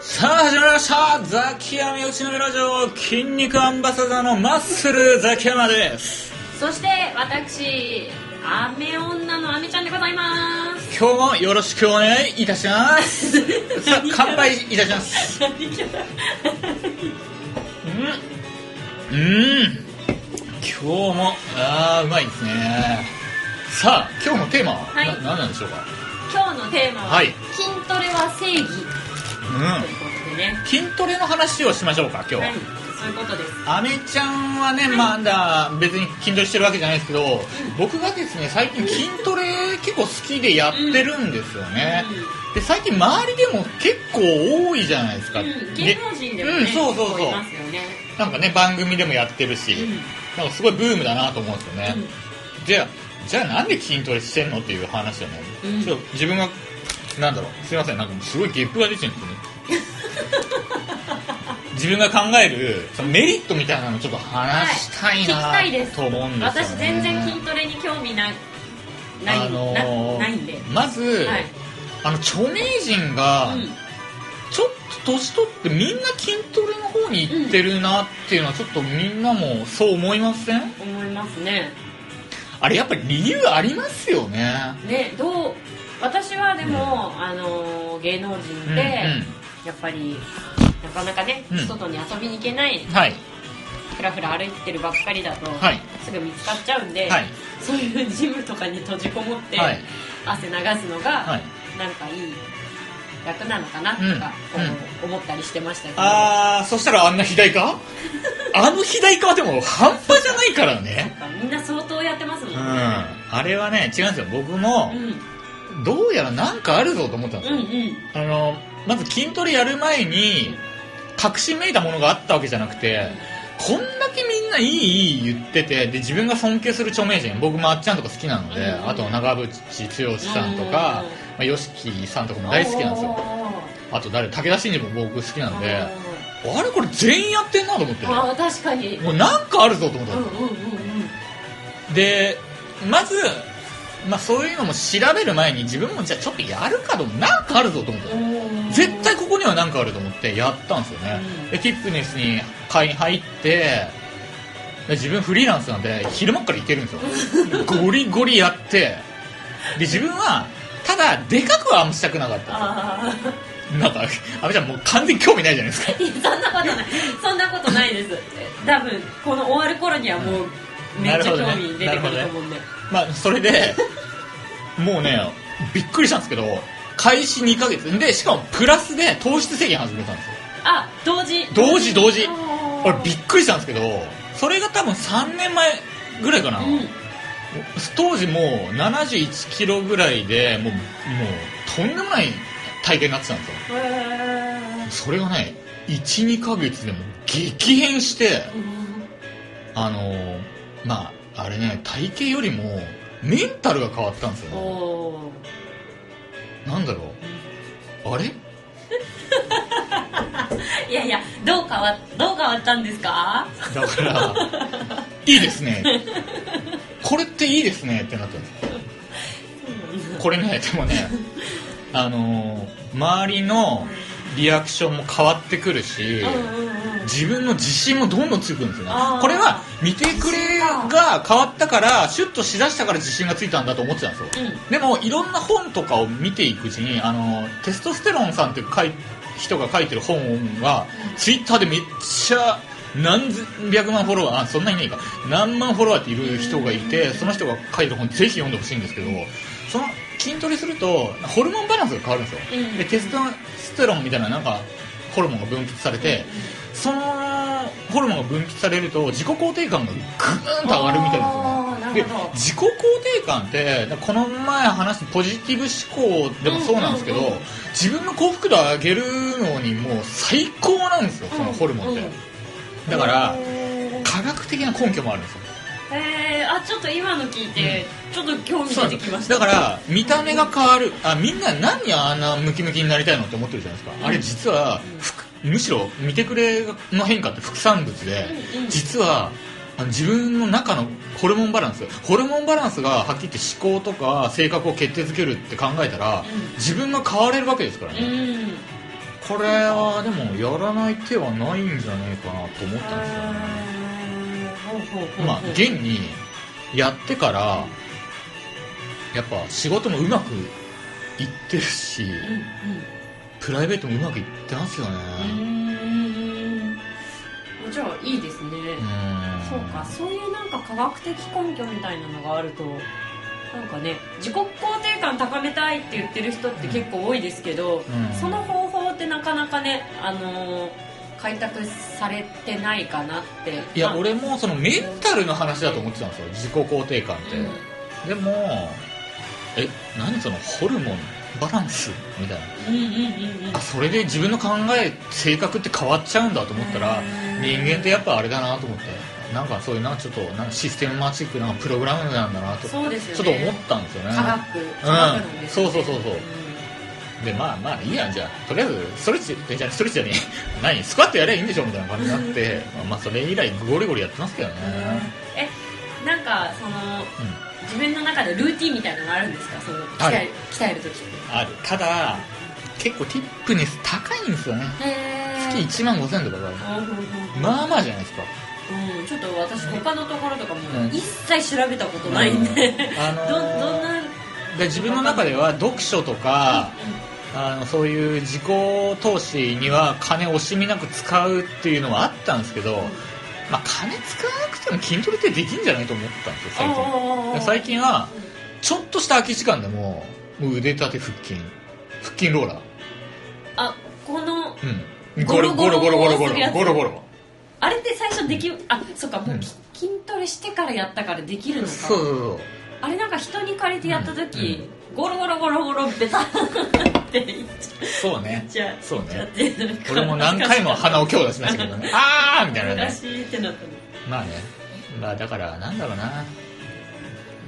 さあ始まりました。ザキヤマ内のラジオ筋肉アンバサダーのマッスルザキヤマです。そして私アメ女のアメちゃんでございます。今日もよろしくお願いいたします。さあ乾杯いたします。うん。うん。今日もあーうまいですねさあ今日のテーマは、はい。な何なんでしょうか？今日のテーマは、はい。筋トレは正義。うん。ということでね、筋トレの話をしましょうか今日は、はい、そういうことです。アメちゃんはね、まだ別に筋トレしてるわけじゃないですけど、僕がですね、最近筋トレ結構好きでやってるんですよね。で、最近周りでも結構多いじゃないですか。うん、で芸能人でもね、うん、そうそうそう。結構いますよね。なんかね、番組でもやってるし、うん。なんかすごいブームだなと思うんですよね。うん。じゃあ、じゃあなんで筋トレしてんのっていう話をね、うん。ちょっと自分が、なんだろう、すいません、なんかすごいゲップが出てるんですよね。自分が考えるそのメリットみたいなのをちょっと話したいはいと思うんですよね、私全然筋トレに興味ないない,、あのなーないんで。まず、はい。あの著名人が、うん。ちょっと年取ってみんな筋トレの方に行ってるなっていうのはちょっとみんなもそう思いません？思いますねあれやっぱり理由ありますよね。ねどう私はでも、あのー芸能人うんで、やっぱりなかなかね、うん。外に遊びに行けないうんはい。ふらふら歩いてるばっかりだと、はい。すぐ見つかっちゃうんで、はい。そういうジムとかに閉じこもって、はい。汗流すのが、はい。なんかいい楽なのかなとうんか、思ったりしてましたけど、あーそしたらあんな肥大化？あの肥大化はでも半端じゃないからね。みんな相当やってますもんね、うん。あれはね違うんですよ。僕もうん、どうやらなんかあるぞと思ったんですよ、うんうん。あのまず筋トレやる前に確信めいたものがあったわけじゃなくてこんだけみんないいいい言っててで自分が尊敬する著名人僕もあっちゃんとか好きなので、うん。あと長渕剛さんとか、まあ、YOSHIKI さんとかも大好きなんですよ。あと誰武田真治も僕好きなんであれこれ全員やってんなと思ってあ確かに。もうなんかあるぞと思ったうんうんうんでまず、まあ、そういうのも調べる前に自分もじゃあちょっとやるかと思ってなんかあるぞと思ってうん。絶対ここには何かあると思ってやったんですよね、うん。でフィットネスに会員入ってで自分フリーランスなんで昼間っから行けるんですよ。ゴリゴリやって。で自分はただでかくはあんましたくなかったあなんか阿部ちゃんもう完全に興味ないじゃないですか。あいやそんなことない。そんなことないです。多分この終わる頃にはもうめっちゃ興味出てくると思うんで、まあそれでもうねびっくりしたんですけど開始2ヶ月。でしかもプラスで糖質制限始めたんですよ。あ同時。同時同時。俺びっくりしたんですけどそれが多分3年前ぐらいかな、うん。当時もう71キロぐらいでもうもうとんでもない体型になってたんですよ。へそれがね12ヶ月でもう激変してーあのーまああれね体型よりもメンタルが変わったんですよ、ね、なんだろう。あれ？いやいやどう変わどう変わったんですか？だから いいですね。これっていいですねってなったんですこれねでもねあのー周りのリアクションも変わってくるし、自分の自信もどんどんつくんですよね。これは見てくれが変わったからシュッとしだしたから自信がついたんだと思ってたんですよ、うん。でもいろんな本とかを見ていくうちにあのテストステロンさんって書い人が書いてる本がツイッターでめっちゃ何百万フォロワーあそんなにねえか。何万フォロワーっている人がいてその人が書いてる本ぜひ読んでほしいんですけどその筋トレするとホルモンバランスが変わるんですよ、うん。でテストステロンみたいななんかホルモンが分泌されて、そのホルモンが分泌されると自己肯定感がグーンと上がるみたいなんですよねで自己肯定感ってこの前話したポジティブ思考でもそうなんですけど、うんうんうん自分の幸福度を上げるのにもう最高なんですよそのホルモンって、うん。うんだから科学的な根拠もあるんですよ。へーあちょっと今の聞いて、ちょっと興味出てきました。だから見た目が変わる。あみんな何にあんなムキムキになりたいのって思ってるじゃないですか、うん。あれ実は、ふくむしろ見てくれの変化って副産物で、うんうん。実はあの自分の中のホルモンバランス。ホルモンバランスがはっきり言って思考とか性格を決定づけるって考えたら、うん。自分が変われるわけですからうね、ん。これはでもやらない手はないんじゃないかなと思ったんですよね。まあ現にやってからやっぱ仕事もうまくいってるし、うんプライベートもうまくいってますよね。うん。うんじゃあいいですね、うんそうかそういうなんか科学的根拠みたいなのがあるとなんかね自己肯定感高めたいって言ってる人って結構多いですけど、うん。その方法ってなかなかねあのー開拓されてないかなって。いやまあ俺もそのメンタルの話だと思ってたんですよ自己肯定感って、うん。でもえ何そのホルモンバランスみたいな。うんうんうんうん。あそれで自分の考え性格って変わっちゃうんだと思ったらうん。人間ってやっぱあれだなと思ってなんかそういうなんかちょっとなんかシステムマチックなプログラムなんだなとちょそうですよっとね思ったんですよね。科学科学なん。ですよねそうそうそうそう。でまあまあいいやん。じゃあとりあえずストレッチえじゃあストレッチじゃねえ。何？スクワットやればいいんでしょみたいな感じになってまあそれ以来ゴリゴリやってますけどね。えなんかそのうん。自分の中でルーティンみたいなのがあるんですか？その鍛える鍛える時って。ある。ただ結構ティップネス高いんですよね。へ月1万5000とかがーうんうんうんまあまあじゃないですかうん、ちょっと私他のところとかもうん。一切調べたことないんで、あのー どどんな？で自分の中では読書とかあのそういう自己投資には金を惜しみなく使うっていうのはあったんですけど、まあ、金使わなくても筋トレってできんじゃないと思ったんですよ最近。で最近はちょっとした空き時間でももう腕立て腹筋。腹筋ローラー。あこのうん。ゴロゴロゴロゴロゴロ。ゴロゴロあれって最初できあそっかもう、うん筋トレしてからやったからできるのか。そうそうそう。あれなんか人に借りてやった時、ゴロゴロゴロゴロベタって言っそうね。ちゃそうね。俺も何回も鼻を強打しましたけどね。あーみたいなね。難しいってなったの。まあね。まあだからなんだろうな。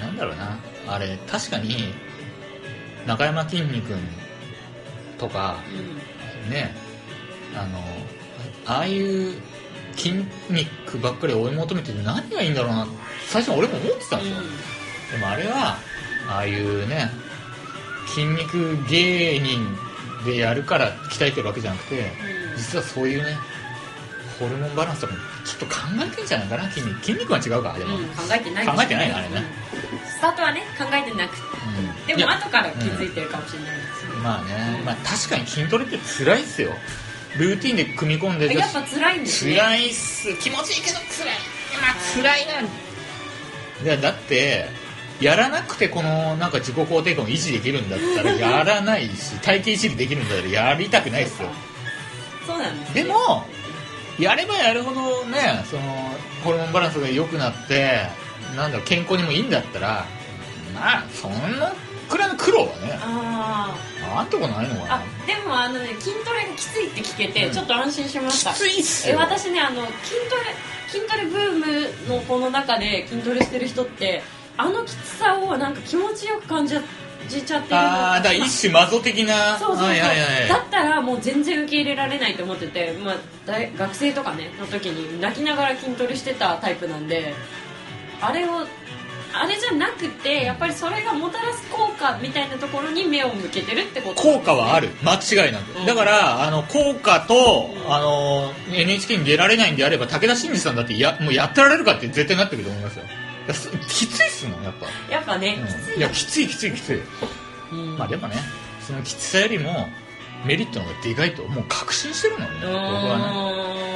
なんだろうな。あれ確かに中山きんに君とかね。あのああいう筋肉ばっかり追い求めて何がいいんだろうな。最初は俺も思ってたんですよ、でもあれはああいうね筋肉芸人でやるから鍛えてるわけじゃなくて実はそういうねホルモンバランスとかもちょっと考えてんじゃないかな筋肉。筋肉は違うかでも、うん、考えてない考えてないのあれね。うん。スタートはね考えてなくて。うん。でも後から気づいてるかもしれないですよ。ね、まあね、まあ、確かに筋トレって辛いっすよルーティンで組み込んでやっぱ辛いんですね。辛いっす。気持ちいいけど辛い。まあ辛いないやだってやらなくてこのなんか自己肯定感を維持できるんだったらやらないし体型維持できるんだったらやりたくないっすよ。そうなんです、ね、でもやればやるほどねそのホルモンバランスが良くなってなんだろう健康にもいいんだったらまあそんなくらの苦労はねああんとこないのかなあでもあのね筋トレがきついって聞けてうんちょっと安心しました、きついっす私ねあの筋トレ筋トレブームのこの中で筋トレしてる人ってあのきつさをなんか気持ちよく感じちゃってるああだから一種マゾ的なそうそうそう、はいはいはいだったらもう全然受け入れられないと思ってて、まあ、大学生とかねの時に泣きながら筋トレしてたタイプなんであれをあれじゃなくてやっぱりそれがもたらす効果みたいなところに目を向けてるってこと。効果はある。間違いなく、うん。だからあの効果と、うんあの NHK に出られないんであれば武田真治さんだってやもうやってられるかって絶対なってくると思いますよ。きついっすもんやっぱ、やっぱね、うん。きついいやきついきついきつい。うん。まあでもねそのきつさよりもメリットの方がでかいともう確信してるのね僕はね。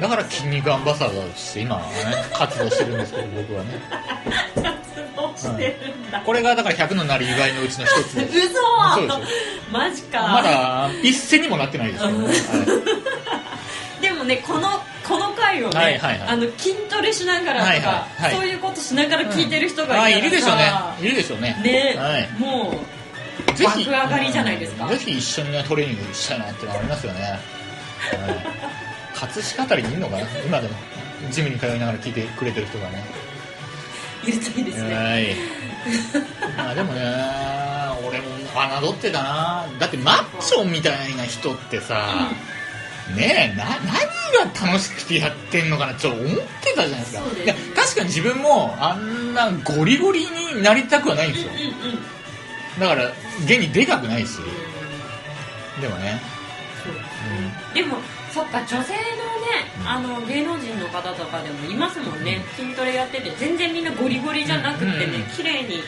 だから筋肉アンバサダーとして今はね活動してるんですけど僕はねしてるんだ、これがだから100のなりわいのうちの一つです。嘘。そうマジか。まだ一銭にもなってないですけどね、はいでもねこのこの回をね、はいはいはい。あの筋トレしながらとか、はいはいはい。そういうことしながら聞いてる人がいたらあさいるでしょうね。いるでしょうね。ね、はい。もうぜひ爆上がりじゃないですか。ぜひ一緒にねトレーニングしたいなってのはありますよね、はい、葛飾あたりにいるのかな？今でも。ジムに通いながら聞いてくれてる人がね言いたいですね、はい。まあでもね俺も侮ってたな。だってマッチョみたいな人ってさ、ねえな何が楽しくてやってんのかなちょっと思ってたじゃないですか。いや確かに自分もあんなゴリゴリになりたくはないんですよ。うんうんだから現にでかくないし。でもね。そう。でもそっか女性のねあの芸能人の方とかでもいますもんね。筋トレやってて全然みんなゴリゴリじゃなくてねうんうん綺麗に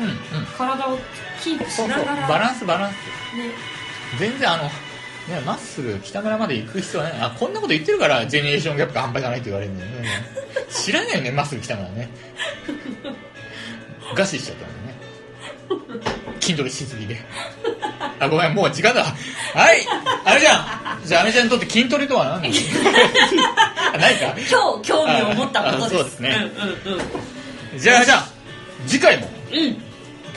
うんうん。体をキープしそうそうながらバランスバランスね。全然あのねマッスル北村まで行く必要はない。あこんなこと言ってるからジェネレーションギャップが半端じゃないって言われるんだよね。知らないよねマッスル北村ね。餓死しちゃったんだよね。筋トレしすぎであごめんもう時間だ。はい。あれじゃん。じゃああめちゃんにとって筋トレとは何？ないか？今日興味を持ったことです。あそうですね。うんうんうん。じゃあじゃあ次回もうん。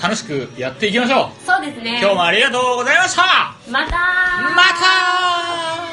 楽しくやっていきましょう。そうですね。今日もありがとうございました。またまた